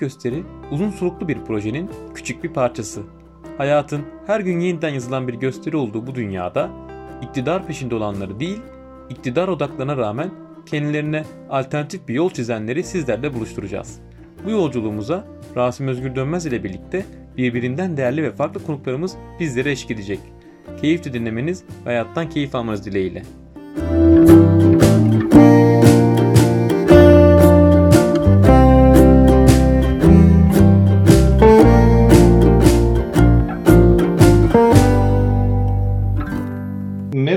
gösteri uzun soluklu bir projenin küçük bir parçası. Hayatın her gün yeniden yazılan bir gösteri olduğu bu dünyada iktidar peşinde olanları değil, iktidar odaklarına rağmen kendilerine alternatif bir yol çizenleri sizlerle buluşturacağız. Bu yolculuğumuza Rasim Özgür Dönmez ile birlikte birbirinden değerli ve farklı konuklarımız bizlere eşlik edecek. Keyifli dinlemeniz ve hayattan keyif almanız dileğiyle.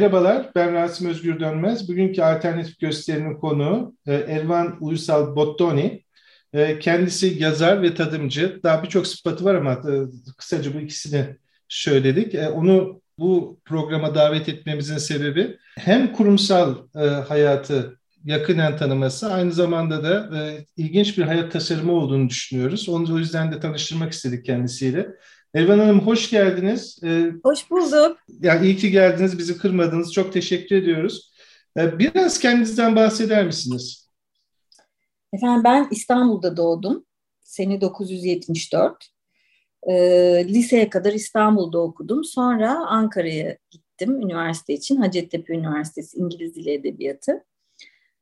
Merhabalar, ben Rasim Özgür Dönmez. Bugünkü alternatif gösterinin konuğu e, Elvan Uysal Bottoni. E, kendisi yazar ve tadımcı. Daha birçok sıfatı var ama e, kısaca bu ikisini söyledik. Onu bu programa davet etmemizin sebebi hem kurumsal hayatı yakından tanıması, aynı zamanda da ilginç bir hayat tasarımı olduğunu düşünüyoruz. Onu o yüzden de tanıştırmak istedik kendisiyle. Elvan Hanım hoş geldiniz. Ee, hoş bulduk. Yani iyi ki geldiniz, bizi kırmadınız. Çok teşekkür ediyoruz. Ee, biraz kendinizden bahseder misiniz? Efendim ben İstanbul'da doğdum. Sene 974. Ee, liseye kadar İstanbul'da okudum. Sonra Ankara'ya gittim üniversite için. Hacettepe Üniversitesi İngiliz Dili Edebiyatı.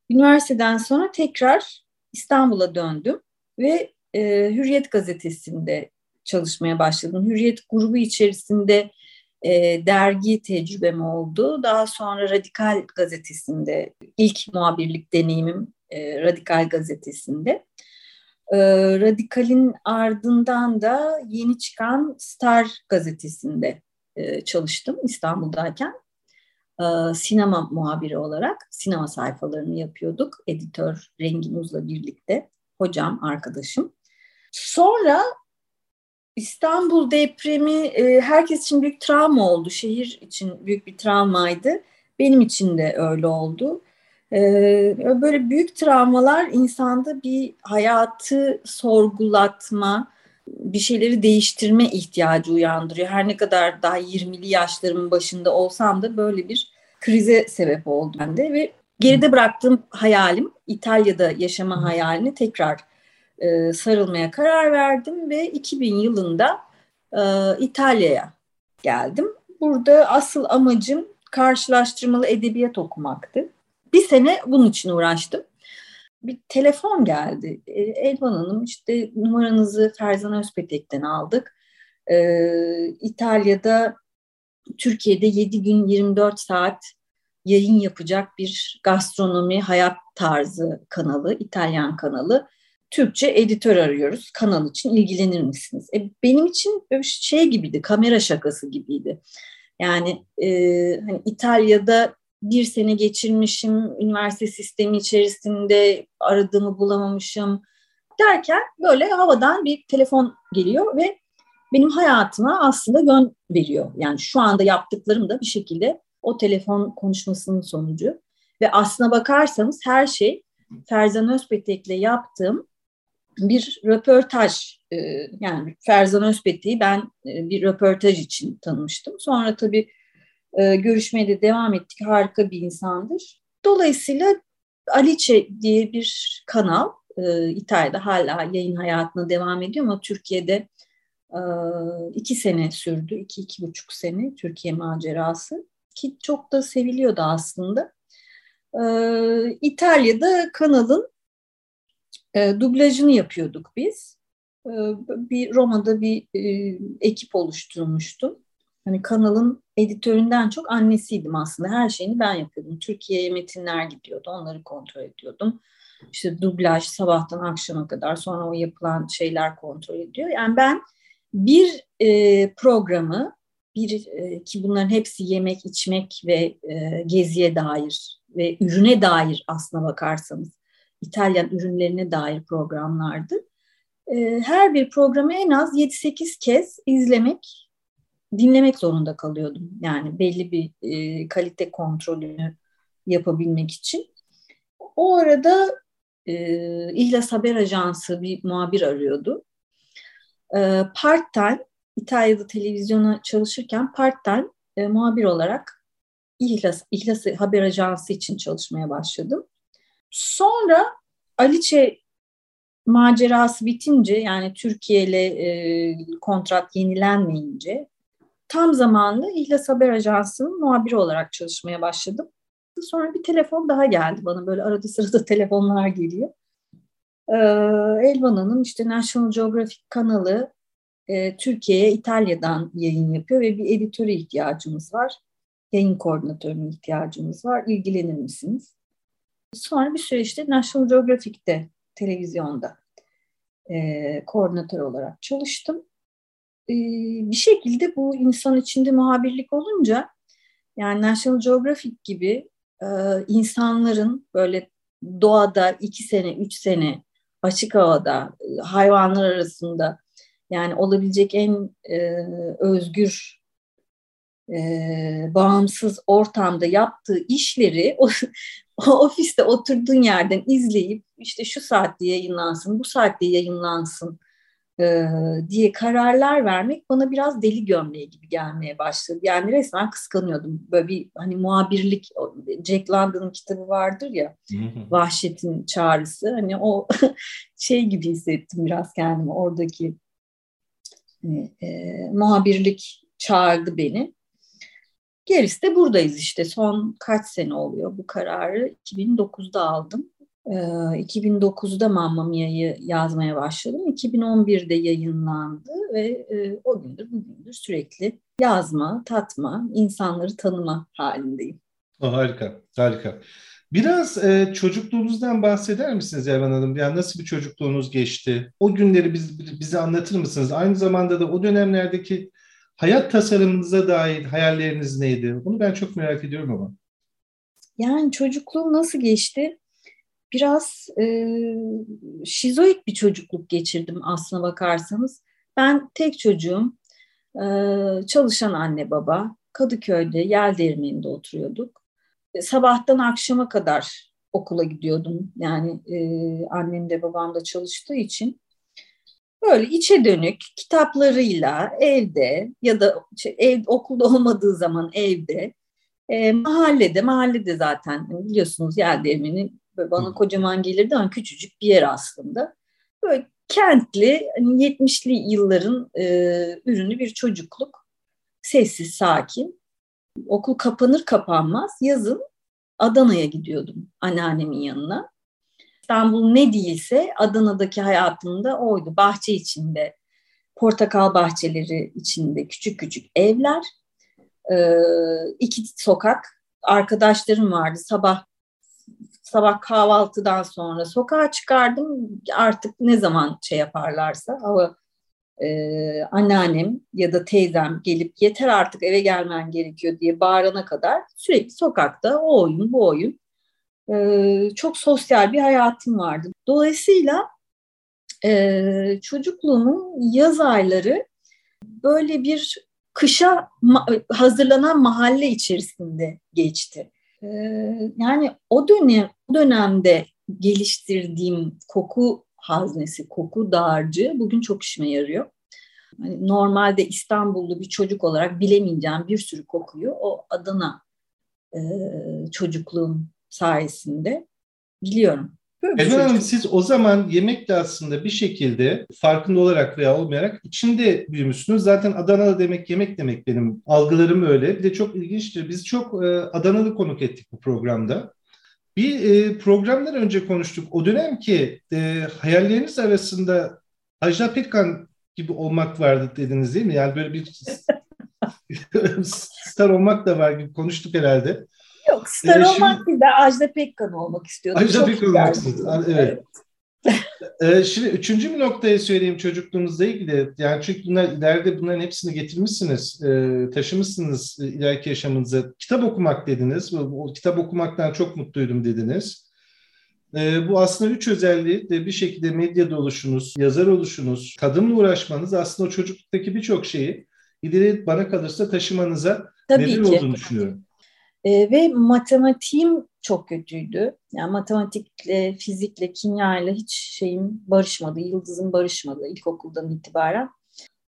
Üniversiteden sonra tekrar İstanbul'a döndüm ve e, Hürriyet Gazetesi'nde çalışmaya başladım. Hürriyet grubu içerisinde e, dergi tecrübem oldu. Daha sonra Radikal gazetesinde ilk muhabirlik deneyimim e, Radikal gazetesinde. E, Radikal'in ardından da yeni çıkan Star gazetesinde e, çalıştım İstanbul'dayken. E, sinema muhabiri olarak sinema sayfalarını yapıyorduk. Editör Rengin Uz'la birlikte. Hocam, arkadaşım. Sonra İstanbul depremi e, herkes için büyük travma oldu. Şehir için büyük bir travmaydı. Benim için de öyle oldu. E, böyle büyük travmalar insanda bir hayatı sorgulatma, bir şeyleri değiştirme ihtiyacı uyandırıyor. Her ne kadar daha 20'li yaşlarımın başında olsam da böyle bir krize sebep oldu bende ve geride bıraktığım hayalim, İtalya'da yaşama hayalini tekrar e, sarılmaya karar verdim ve 2000 yılında e, İtalya'ya geldim. Burada asıl amacım karşılaştırmalı edebiyat okumaktı. Bir sene bunun için uğraştım. Bir telefon geldi. E, Elvan Hanım işte numaranızı Ferzan Özpetek'ten aldık. E, İtalya'da Türkiye'de 7 gün 24 saat yayın yapacak bir gastronomi hayat tarzı kanalı, İtalyan kanalı. Türkçe editör arıyoruz kanal için ilgilenir misiniz? E, benim için şey gibiydi kamera şakası gibiydi. Yani e, hani İtalya'da bir sene geçirmişim üniversite sistemi içerisinde aradığımı bulamamışım derken böyle havadan bir telefon geliyor ve benim hayatıma aslında yön veriyor. Yani şu anda yaptıklarım da bir şekilde o telefon konuşmasının sonucu. Ve aslına bakarsanız her şey Ferzan Özpetek'le yaptığım bir röportaj e, yani Ferzan Özpetek'i ben e, bir röportaj için tanımıştım. Sonra tabii e, görüşmeye de devam ettik. Harika bir insandır. Dolayısıyla Aliçe diye bir kanal İtalya'da hala yayın hayatına devam ediyor ama Türkiye'de iki sene sürdü. iki, iki buçuk sene Türkiye macerası. Ki çok da seviliyordu aslında. İtalya'da kanalın e, dublajını yapıyorduk biz. E, bir Roma'da bir e, ekip oluşturmuştum. Hani kanalın editöründen çok annesiydim aslında. Her şeyini ben yapıyordum. Türkiye'ye metinler gidiyordu. Onları kontrol ediyordum. İşte dublaj sabahtan akşama kadar sonra o yapılan şeyler kontrol ediyor. Yani ben bir e, programı bir e, ki bunların hepsi yemek, içmek ve e, geziye dair ve ürüne dair aslına bakarsanız İtalyan ürünlerine dair programlardı. Ee, her bir programı en az 7-8 kez izlemek, dinlemek zorunda kalıyordum. Yani belli bir e, kalite kontrolünü yapabilmek için. O arada e, İhlas Haber Ajansı bir muhabir arıyordu. E, part-time, İtalya'da televizyona çalışırken part-time e, muhabir olarak İhlas, İhlas Haber Ajansı için çalışmaya başladım. Sonra Aliçe macerası bitince yani Türkiye ile e, kontrat yenilenmeyince tam zamanlı İhlas Haber Ajansı'nın muhabiri olarak çalışmaya başladım. Sonra bir telefon daha geldi bana böyle arada sırada telefonlar geliyor. Ee, Elvan Hanım işte National Geographic kanalı e, Türkiye'ye İtalya'dan yayın yapıyor ve bir editöre ihtiyacımız var. Yayın koordinatörüne ihtiyacımız var. İlgilenir misiniz? Sonra bir süreçte National Geographic'te televizyonda e, koordinatör olarak çalıştım. E, bir şekilde bu insan içinde muhabirlik olunca yani National Geographic gibi e, insanların böyle doğada iki sene, üç sene açık havada hayvanlar arasında yani olabilecek en e, özgür e, bağımsız ortamda yaptığı işleri o ofiste oturduğun yerden izleyip işte şu saatte yayınlansın, bu saatte yayınlansın e, diye kararlar vermek bana biraz deli gömleği gibi gelmeye başladı. Yani resmen kıskanıyordum. Böyle bir hani muhabirlik, Jack London'ın kitabı vardır ya, Vahşetin Çağrısı. Hani o şey gibi hissettim biraz kendimi oradaki e, e, muhabirlik çağırdı beni. Gerisi de buradayız işte. Son kaç sene oluyor bu kararı? 2009'da aldım. Ee, 2009'da Mamma Mia'yı yazmaya başladım. 2011'de yayınlandı ve e, o gündür bugündür sürekli yazma, tatma, insanları tanıma halindeyim. Harika, harika. Biraz e, çocukluğunuzdan bahseder misiniz Erman Hanım? Yani nasıl bir çocukluğunuz geçti? O günleri biz, bize anlatır mısınız? Aynı zamanda da o dönemlerdeki hayat tasarımınıza dair hayalleriniz neydi? Bunu ben çok merak ediyorum ama. Yani çocukluğum nasıl geçti? Biraz e, şizoid bir çocukluk geçirdim aslına bakarsanız. Ben tek çocuğum, e, çalışan anne baba. Kadıköy'de, Yel Değirmeni'nde oturuyorduk. E, sabahtan akşama kadar okula gidiyordum. Yani e, annem de babam da çalıştığı için böyle içe dönük kitaplarıyla evde ya da şey, ev okulda olmadığı zaman evde e, mahallede mahallede zaten biliyorsunuz yer değirmeni bana kocaman gelirdi ama küçücük bir yer aslında. Böyle kentli hani 70'li yılların e, ürünü bir çocukluk. Sessiz, sakin. Okul kapanır kapanmaz yazın Adana'ya gidiyordum anneannemin yanına. İstanbul ne değilse Adana'daki hayatımda oydu. Bahçe içinde, portakal bahçeleri içinde küçük küçük evler, ee, iki sokak. Arkadaşlarım vardı. Sabah sabah kahvaltıdan sonra sokağa çıkardım. Artık ne zaman şey yaparlarsa ama e, anneannem ya da teyzem gelip yeter artık eve gelmen gerekiyor diye bağırana kadar sürekli sokakta o oyun bu oyun e, çok sosyal bir hayatım vardı. Dolayısıyla e, çocukluğumun yaz ayları böyle bir kışa hazırlanan mahalle içerisinde geçti. E, yani o dönem o dönemde geliştirdiğim koku haznesi, koku dağarcığı bugün çok işime yarıyor. Hani normalde İstanbullu bir çocuk olarak bilemeyeceğim bir sürü kokuyu o Adana e, çocukluğum sayesinde biliyorum. Elvan Hanım siz o zaman yemekle aslında bir şekilde farkında olarak veya olmayarak içinde büyümüşsünüz. Zaten Adanalı demek yemek demek benim algılarım öyle. Bir de çok ilginçtir. Biz çok e, Adanalı konuk ettik bu programda. Bir e, programdan önce konuştuk. O dönem ki e, hayalleriniz arasında Ajda Pekkan gibi olmak vardı dediniz değil mi? Yani böyle bir star olmak da var gibi konuştuk herhalde. Yok star ee, olmak şimdi, değil de Ajda Pekkan olmak istiyordum. Ajda Pekkan olmak istiyordum. Evet. ee, şimdi üçüncü bir noktaya söyleyeyim çocukluğunuzla ilgili. Yani çünkü bunlar ileride bunların hepsini getirmişsiniz, e, taşımışsınız e, ileriki yaşamınıza. Kitap okumak dediniz. O, kitap okumaktan çok mutluydum dediniz. E, bu aslında üç özelliği de bir şekilde medyada oluşunuz, yazar oluşunuz, kadınla uğraşmanız aslında o çocukluktaki birçok şeyi ileri bana kalırsa taşımanıza Tabii neden ki. olduğunu düşünüyorum. E, ve matematiğim çok kötüydü. Yani matematikle, fizikle, kimyayla hiç şeyim barışmadı, yıldızım barışmadı ilkokuldan itibaren.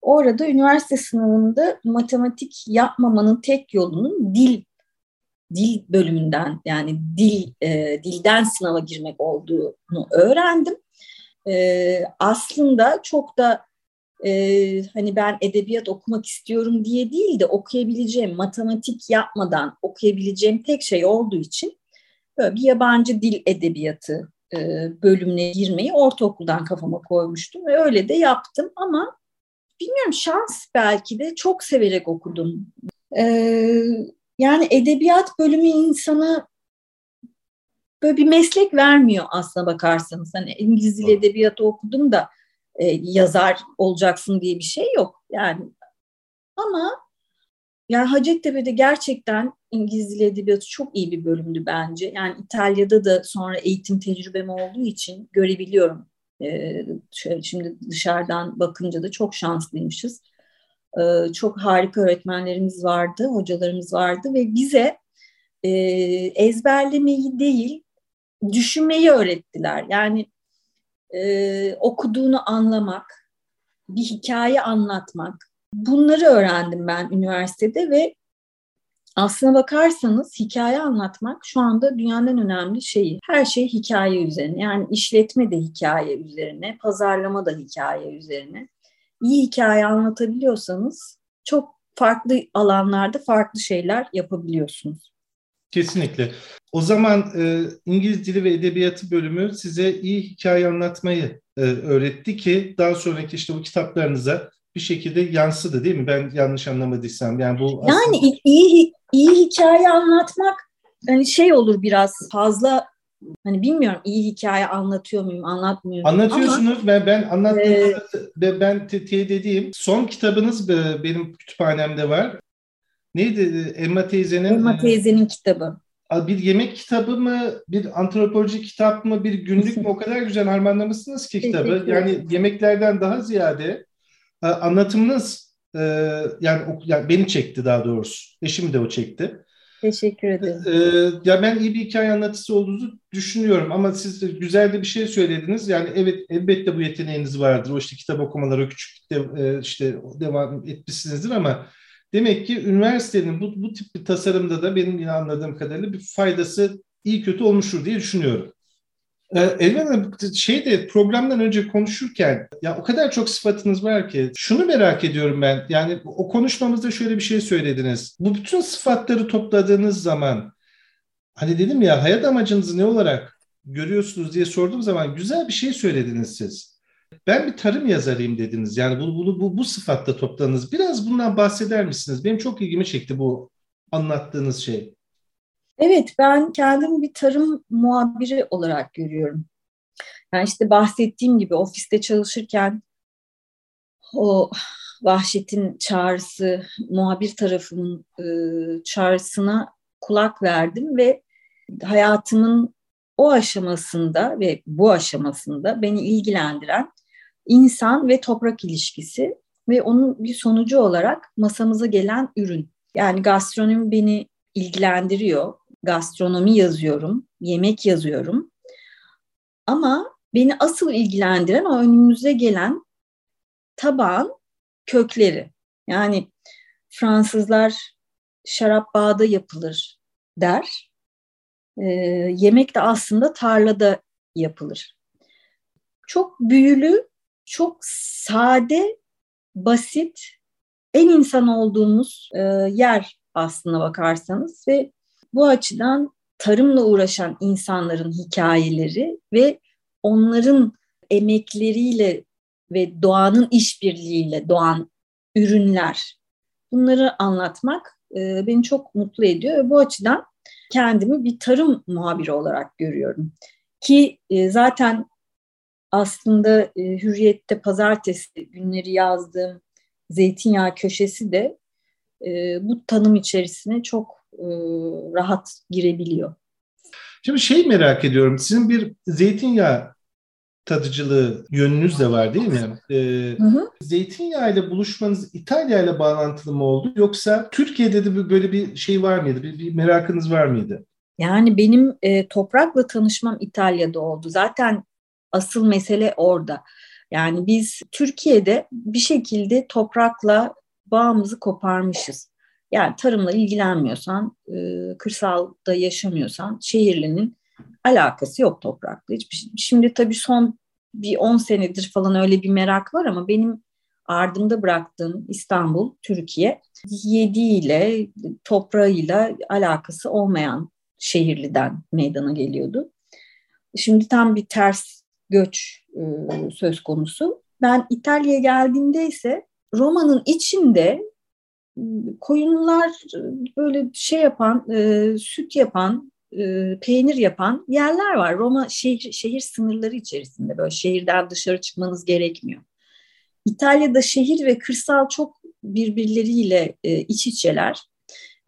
Orada üniversite sınavında matematik yapmamanın tek yolunun dil dil bölümünden yani dil e, dilden sınava girmek olduğunu öğrendim. e, aslında çok da e, hani ben edebiyat okumak istiyorum diye değil de okuyabileceğim, matematik yapmadan okuyabileceğim tek şey olduğu için böyle bir yabancı dil edebiyatı e, bölümüne girmeyi ortaokuldan kafama koymuştum ve öyle de yaptım ama bilmiyorum şans belki de çok severek okudum. E, yani edebiyat bölümü insana böyle bir meslek vermiyor aslına bakarsanız. Hani İngiliz dil edebiyatı okudum da e, yazar olacaksın diye bir şey yok. Yani ama yani Hacettepe'de gerçekten İngiliz Dili Edebiyatı çok iyi bir bölümdü bence. Yani İtalya'da da sonra eğitim tecrübem olduğu için görebiliyorum. Ee, şimdi dışarıdan bakınca da çok şanslıymışız. Ee, çok harika öğretmenlerimiz vardı, hocalarımız vardı ve bize e, ezberlemeyi değil, düşünmeyi öğrettiler. Yani e, okuduğunu anlamak, bir hikaye anlatmak. Bunları öğrendim ben üniversitede ve aslına bakarsanız hikaye anlatmak şu anda dünyanın önemli şeyi. Her şey hikaye üzerine. Yani işletme de hikaye üzerine, pazarlama da hikaye üzerine. İyi hikaye anlatabiliyorsanız çok farklı alanlarda farklı şeyler yapabiliyorsunuz. Kesinlikle. O zaman e, İngiliz Dili ve Edebiyatı bölümü size iyi hikaye anlatmayı e, öğretti ki daha sonraki işte bu kitaplarınıza bir şekilde yansıdı değil mi? Ben yanlış anlamadıysam. Yani bu Yani aslında... iyi iyi hikaye anlatmak hani şey olur biraz fazla hani bilmiyorum iyi hikaye anlatıyor muyum, anlatmıyor muyum? Anlatıyorsunuz. Ama, ben ben anlattığımda e, ben teyit edeyim. Son kitabınız benim kütüphanemde var. Neydi? Emma teyzenin Emma teyzenin kitabı bir yemek kitabı mı, bir antropoloji kitap mı, bir günlük mü o kadar güzel harmanlamışsınız ki kitabı. Yani yemeklerden daha ziyade e, anlatımınız e, yani, yani beni çekti daha doğrusu. Eşim de o çekti. Teşekkür ederim. Ee, ya ben iyi bir hikaye anlatısı olduğunuzu düşünüyorum ama siz güzel de bir şey söylediniz. Yani evet elbette bu yeteneğiniz vardır. O işte kitap okumaları küçük de, işte devam etmişsinizdir ama Demek ki üniversitenin bu, bu tip bir tasarımda da benim yine anladığım kadarıyla bir faydası iyi kötü olmuştur diye düşünüyorum. Ee, Elvan Hanım şey de programdan önce konuşurken ya o kadar çok sıfatınız var ki şunu merak ediyorum ben yani o konuşmamızda şöyle bir şey söylediniz. Bu bütün sıfatları topladığınız zaman hani dedim ya hayat amacınızı ne olarak görüyorsunuz diye sorduğum zaman güzel bir şey söylediniz siz. Ben bir tarım yazarıyım dediniz. Yani bunu, bunu bu, bu sıfatta topladınız. Biraz bundan bahseder misiniz? Benim çok ilgimi çekti bu anlattığınız şey. Evet, ben kendimi bir tarım muhabiri olarak görüyorum. Yani işte bahsettiğim gibi ofiste çalışırken o vahşetin çağrısı, muhabir tarafının e, çağrısına kulak verdim ve hayatımın o aşamasında ve bu aşamasında beni ilgilendiren insan ve toprak ilişkisi ve onun bir sonucu olarak masamıza gelen ürün. Yani gastronomi beni ilgilendiriyor. Gastronomi yazıyorum, yemek yazıyorum. Ama beni asıl ilgilendiren o önümüze gelen tabağın kökleri. Yani Fransızlar şarap bağda yapılır der. E, yemek de aslında tarlada yapılır. Çok büyülü çok sade, basit, en insan olduğumuz e, yer aslına bakarsanız ve bu açıdan tarımla uğraşan insanların hikayeleri ve onların emekleriyle ve doğanın işbirliğiyle doğan ürünler bunları anlatmak e, beni çok mutlu ediyor ve bu açıdan kendimi bir tarım muhabiri olarak görüyorum. Ki e, zaten aslında e, Hürriyet'te pazartesi günleri yazdığım zeytinyağı köşesi de e, bu tanım içerisine çok e, rahat girebiliyor. Şimdi şey merak ediyorum. Sizin bir zeytinyağı tadıcılığı yönünüz de var değil mi? Ee, hı hı. Zeytinyağı ile buluşmanız İtalya ile bağlantılı mı oldu? Yoksa Türkiye'de de böyle bir şey var mıydı? Bir, bir merakınız var mıydı? Yani benim e, toprakla tanışmam İtalya'da oldu. Zaten asıl mesele orada. Yani biz Türkiye'de bir şekilde toprakla bağımızı koparmışız. Yani tarımla ilgilenmiyorsan, e, kırsalda yaşamıyorsan şehirlinin alakası yok toprakla. Hiçbir şey. Şimdi tabii son bir 10 senedir falan öyle bir merak var ama benim ardımda bıraktığım İstanbul, Türkiye yediğiyle, toprağıyla alakası olmayan şehirliden meydana geliyordu. Şimdi tam bir ters göç e, söz konusu. Ben İtalya'ya geldiğimde ise Roma'nın içinde koyunlar böyle şey yapan, e, süt yapan, e, peynir yapan yerler var. Roma şehir, şehir sınırları içerisinde böyle şehirden dışarı çıkmanız gerekmiyor. İtalya'da şehir ve kırsal çok birbirleriyle e, iç içeler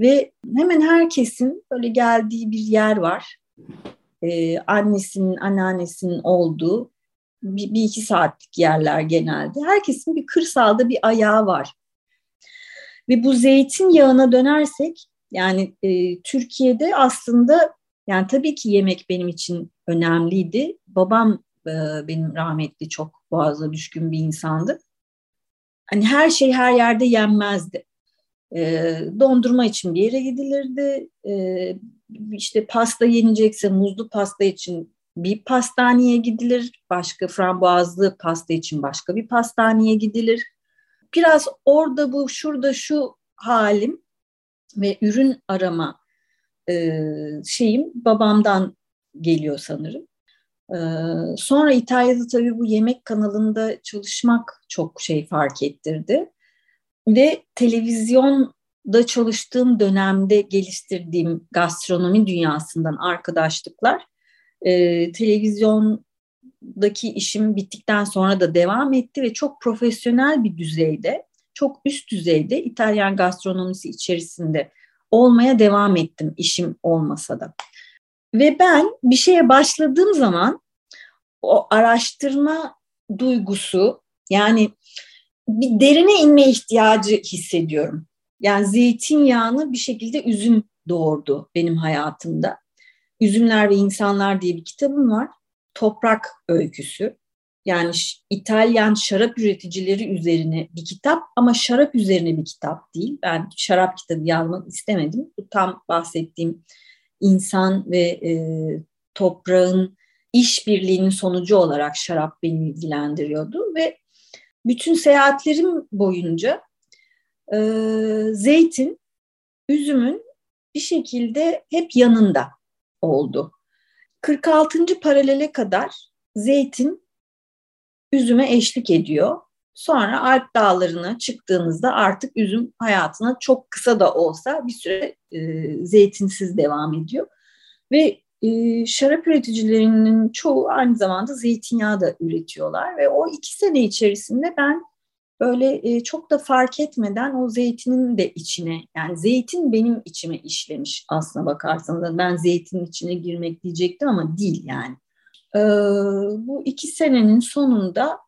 ve hemen herkesin böyle geldiği bir yer var. E, annesinin, anneannesinin olduğu bir, bir iki saatlik yerler genelde. Herkesin bir kırsalda bir ayağı var. Ve bu zeytin yağına dönersek yani e, Türkiye'de aslında yani tabii ki yemek benim için önemliydi. Babam e, benim rahmetli çok boğaza düşkün bir insandı. Hani her şey her yerde yenmezdi. E, dondurma için bir yere gidilirdi. E, işte pasta yenecekse muzlu pasta için bir pastaneye gidilir. Başka frambuazlı pasta için başka bir pastaneye gidilir. Biraz orada bu şurada şu halim ve ürün arama e, şeyim babamdan geliyor sanırım. E, sonra İtalya'da tabii bu yemek kanalında çalışmak çok şey fark ettirdi. Ve televizyonda çalıştığım dönemde geliştirdiğim gastronomi dünyasından arkadaşlıklar e, televizyondaki işim bittikten sonra da devam etti ve çok profesyonel bir düzeyde, çok üst düzeyde İtalyan gastronomisi içerisinde olmaya devam ettim işim olmasa da. Ve ben bir şeye başladığım zaman o araştırma duygusu yani bir derine inme ihtiyacı hissediyorum. Yani zeytinyağını bir şekilde üzüm doğurdu benim hayatımda. Üzümler ve İnsanlar diye bir kitabım var. Toprak öyküsü. Yani İtalyan şarap üreticileri üzerine bir kitap ama şarap üzerine bir kitap değil. Ben şarap kitabı yazmak istemedim. Bu tam bahsettiğim insan ve e, toprağın işbirliğinin sonucu olarak şarap beni ilgilendiriyordu ve bütün seyahatlerim boyunca e, zeytin, üzümün bir şekilde hep yanında oldu. 46. paralele kadar zeytin üzüme eşlik ediyor. Sonra Alp dağlarına çıktığınızda artık üzüm hayatına çok kısa da olsa bir süre e, zeytinsiz devam ediyor. Ve e, şarap üreticilerinin çoğu aynı zamanda zeytinyağı da üretiyorlar. Ve o iki sene içerisinde ben böyle e, çok da fark etmeden o zeytinin de içine yani zeytin benim içime işlemiş aslına bakarsanız. Ben zeytinin içine girmek diyecektim ama değil yani. E, bu iki senenin sonunda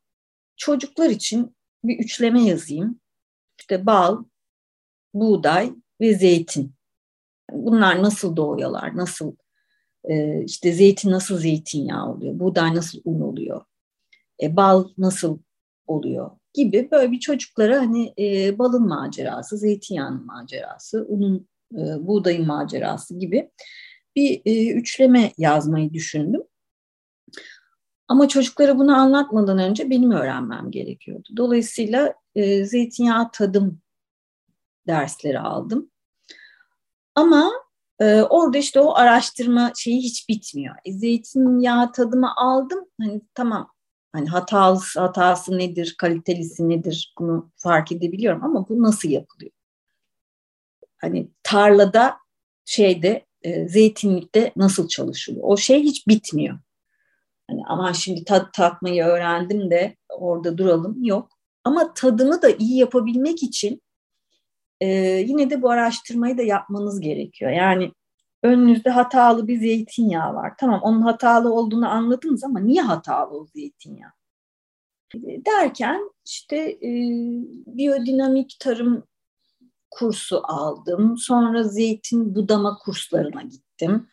çocuklar için bir üçleme yazayım. İşte bal, buğday ve zeytin. Bunlar nasıl doğuyorlar, nasıl e, işte zeytin nasıl zeytinyağı oluyor, buğday nasıl un oluyor, e, bal nasıl oluyor gibi böyle bir çocuklara hani e, balın macerası, zeytinyağının macerası, unun, e, buğdayın macerası gibi bir e, üçleme yazmayı düşündüm. Ama çocuklara bunu anlatmadan önce benim öğrenmem gerekiyordu. Dolayısıyla e, zeytinyağı tadım dersleri aldım. Ama e, orada işte o araştırma şeyi hiç bitmiyor. E, zeytinyağı tadımı aldım. Hani tamam Hani hatalısı, hatası nedir, kalitelisi nedir bunu fark edebiliyorum ama bu nasıl yapılıyor? Hani tarlada şeyde e, zeytinlikte nasıl çalışılıyor? O şey hiç bitmiyor. Hani aman şimdi tat tatmayı öğrendim de orada duralım yok. Ama tadımı da iyi yapabilmek için e, yine de bu araştırmayı da yapmanız gerekiyor. Yani önünüzde hatalı bir zeytinyağı var. Tamam onun hatalı olduğunu anladınız ama niye hatalı o zeytinyağı? Derken işte e, biyodinamik tarım kursu aldım. Sonra zeytin budama kurslarına gittim.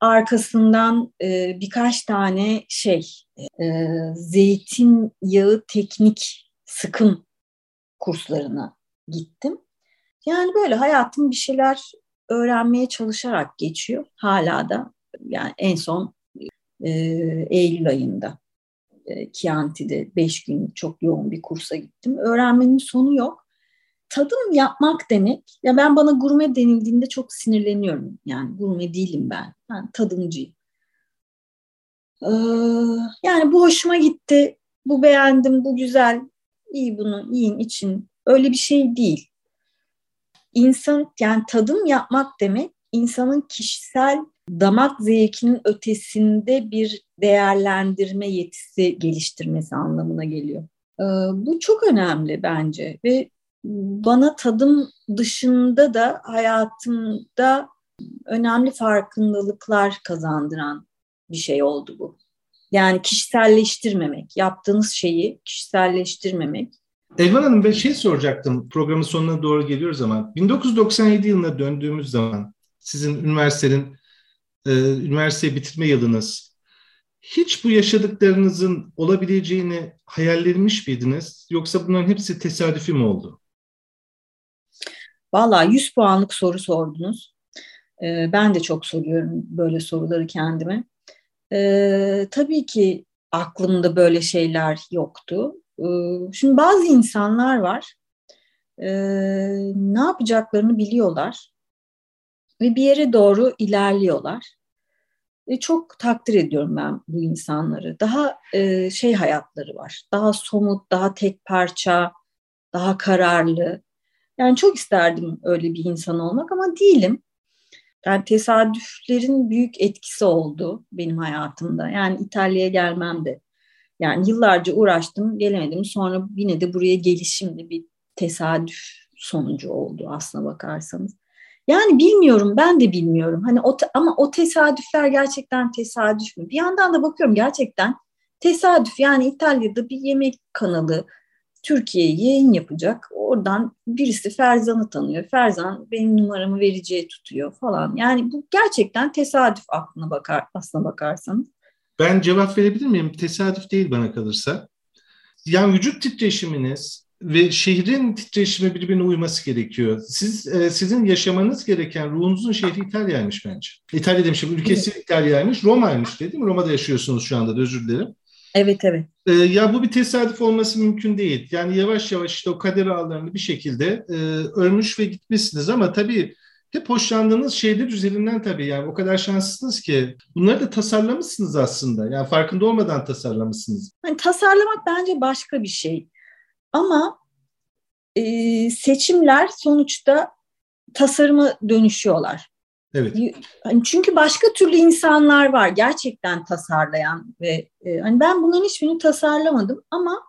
Arkasından e, birkaç tane şey, e, zeytin yağı teknik sıkım kurslarına gittim. Yani böyle hayatım bir şeyler öğrenmeye çalışarak geçiyor. Hala da yani en son e, Eylül ayında e, Chianti'de beş gün çok yoğun bir kursa gittim. Öğrenmenin sonu yok. Tadım yapmak demek, ya ben bana gurme denildiğinde çok sinirleniyorum. Yani gurme değilim ben, ben tadımcıyım. Ee, yani bu hoşuma gitti, bu beğendim, bu güzel, iyi bunu yiyin için öyle bir şey değil. İnsan yani tadım yapmak demek insanın kişisel damak zevkinin ötesinde bir değerlendirme yetisi geliştirmesi anlamına geliyor. Ee, bu çok önemli bence ve bana tadım dışında da hayatımda önemli farkındalıklar kazandıran bir şey oldu bu. Yani kişiselleştirmemek, yaptığınız şeyi kişiselleştirmemek. Elvan Hanım ben şey soracaktım programın sonuna doğru geliyoruz ama 1997 yılına döndüğümüz zaman sizin üniversitenin e, üniversite bitirme yılınız hiç bu yaşadıklarınızın olabileceğini hayallenmiş miydiniz? Yoksa bunların hepsi tesadüfi mi oldu? Valla 100 puanlık soru sordunuz. Ee, ben de çok soruyorum böyle soruları kendime. Ee, tabii ki aklımda böyle şeyler yoktu. Şimdi bazı insanlar var. Ee, ne yapacaklarını biliyorlar. Ve bir yere doğru ilerliyorlar. Ve çok takdir ediyorum ben bu insanları. Daha e, şey hayatları var. Daha somut, daha tek parça, daha kararlı. Yani çok isterdim öyle bir insan olmak ama değilim. Yani tesadüflerin büyük etkisi oldu benim hayatımda. Yani İtalya'ya gelmem de. Yani yıllarca uğraştım, gelemedim. Sonra yine de buraya gelişim de bir tesadüf sonucu oldu aslına bakarsanız. Yani bilmiyorum, ben de bilmiyorum. Hani o ama o tesadüfler gerçekten tesadüf mü? Bir yandan da bakıyorum gerçekten tesadüf. Yani İtalya'da bir yemek kanalı Türkiye'ye yayın yapacak. Oradan birisi Ferzan'ı tanıyor. Ferzan benim numaramı vereceği tutuyor falan. Yani bu gerçekten tesadüf aklına bakar, aslına bakarsanız. Ben cevap verebilir miyim? Tesadüf değil bana kalırsa. Yani vücut titreşiminiz ve şehrin titreşimi birbirine uyması gerekiyor. Siz e, sizin yaşamanız gereken ruhunuzun şehri İtalya'ymış bence. İtalya demişim, ülkesi evet. İtalya'ymış, Roma'ymış değil mi? Roma'da yaşıyorsunuz şu anda da özür dilerim. Evet evet. Ee, ya bu bir tesadüf olması mümkün değil. Yani yavaş yavaş işte o kader ağlarını bir şekilde e, örmüş ve gitmişsiniz ama tabii hep hoşlandığınız şeyler üzerinden tabii yani o kadar şanslısınız ki bunları da tasarlamışsınız aslında. Yani farkında olmadan tasarlamışsınız. Yani tasarlamak bence başka bir şey. Ama e, seçimler sonuçta tasarıma dönüşüyorlar. Evet. Hani çünkü başka türlü insanlar var gerçekten tasarlayan ve e, hani ben bunların hiçbirini tasarlamadım ama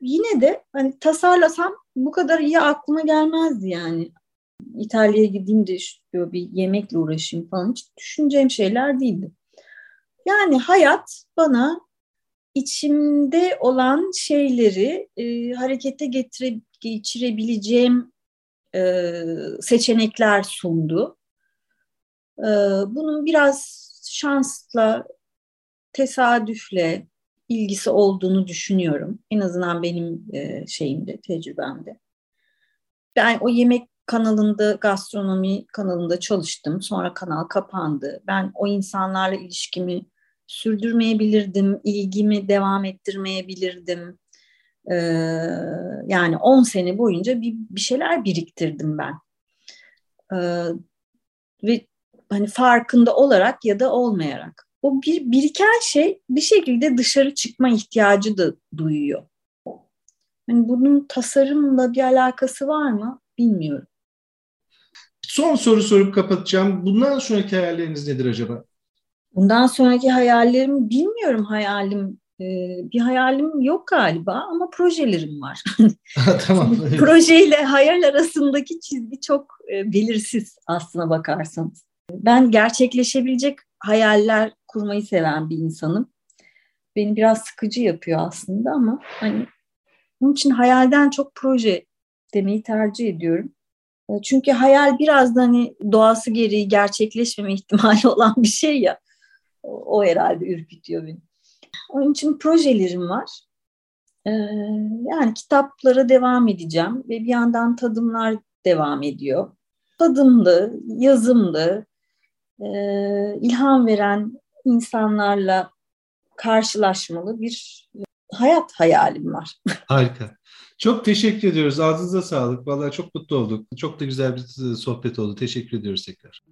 yine de hani tasarlasam bu kadar iyi aklıma gelmezdi yani. İtalya'ya gideyim de işte bir yemekle uğraşayım falan hiç düşüneceğim şeyler değildi. Yani hayat bana içimde olan şeyleri e, harekete getire, geçirebileceğim e, seçenekler sundu. E, bunun biraz şansla, tesadüfle ilgisi olduğunu düşünüyorum. En azından benim e, şeyimde, tecrübemde. Ben o yemek kanalında, gastronomi kanalında çalıştım. Sonra kanal kapandı. Ben o insanlarla ilişkimi sürdürmeyebilirdim, ilgimi devam ettirmeyebilirdim. Ee, yani 10 sene boyunca bir, bir şeyler biriktirdim ben. Ee, ve hani farkında olarak ya da olmayarak. O bir biriken şey bir şekilde dışarı çıkma ihtiyacı da duyuyor. Hani bunun tasarımla bir alakası var mı bilmiyorum. Son soru sorup kapatacağım. Bundan sonraki hayalleriniz nedir acaba? Bundan sonraki hayallerim bilmiyorum hayalim e, bir hayalim yok galiba ama projelerim var. tamam. Projeyle hayal arasındaki çizgi çok e, belirsiz aslına bakarsanız. Ben gerçekleşebilecek hayaller kurmayı seven bir insanım. Beni biraz sıkıcı yapıyor aslında ama hani bunun için hayalden çok proje demeyi tercih ediyorum. E, çünkü hayal biraz da hani doğası gereği gerçekleşmeme ihtimali olan bir şey ya. O, o herhalde ürkütüyor beni. Onun için projelerim var. Ee, yani kitaplara devam edeceğim ve bir yandan tadımlar devam ediyor. Tadımlı, yazımlı, e, ilham veren insanlarla karşılaşmalı bir hayat hayalim var. Harika. Çok teşekkür ediyoruz. Ağzınıza sağlık. Vallahi çok mutlu olduk. Çok da güzel bir sohbet oldu. Teşekkür ediyoruz tekrar.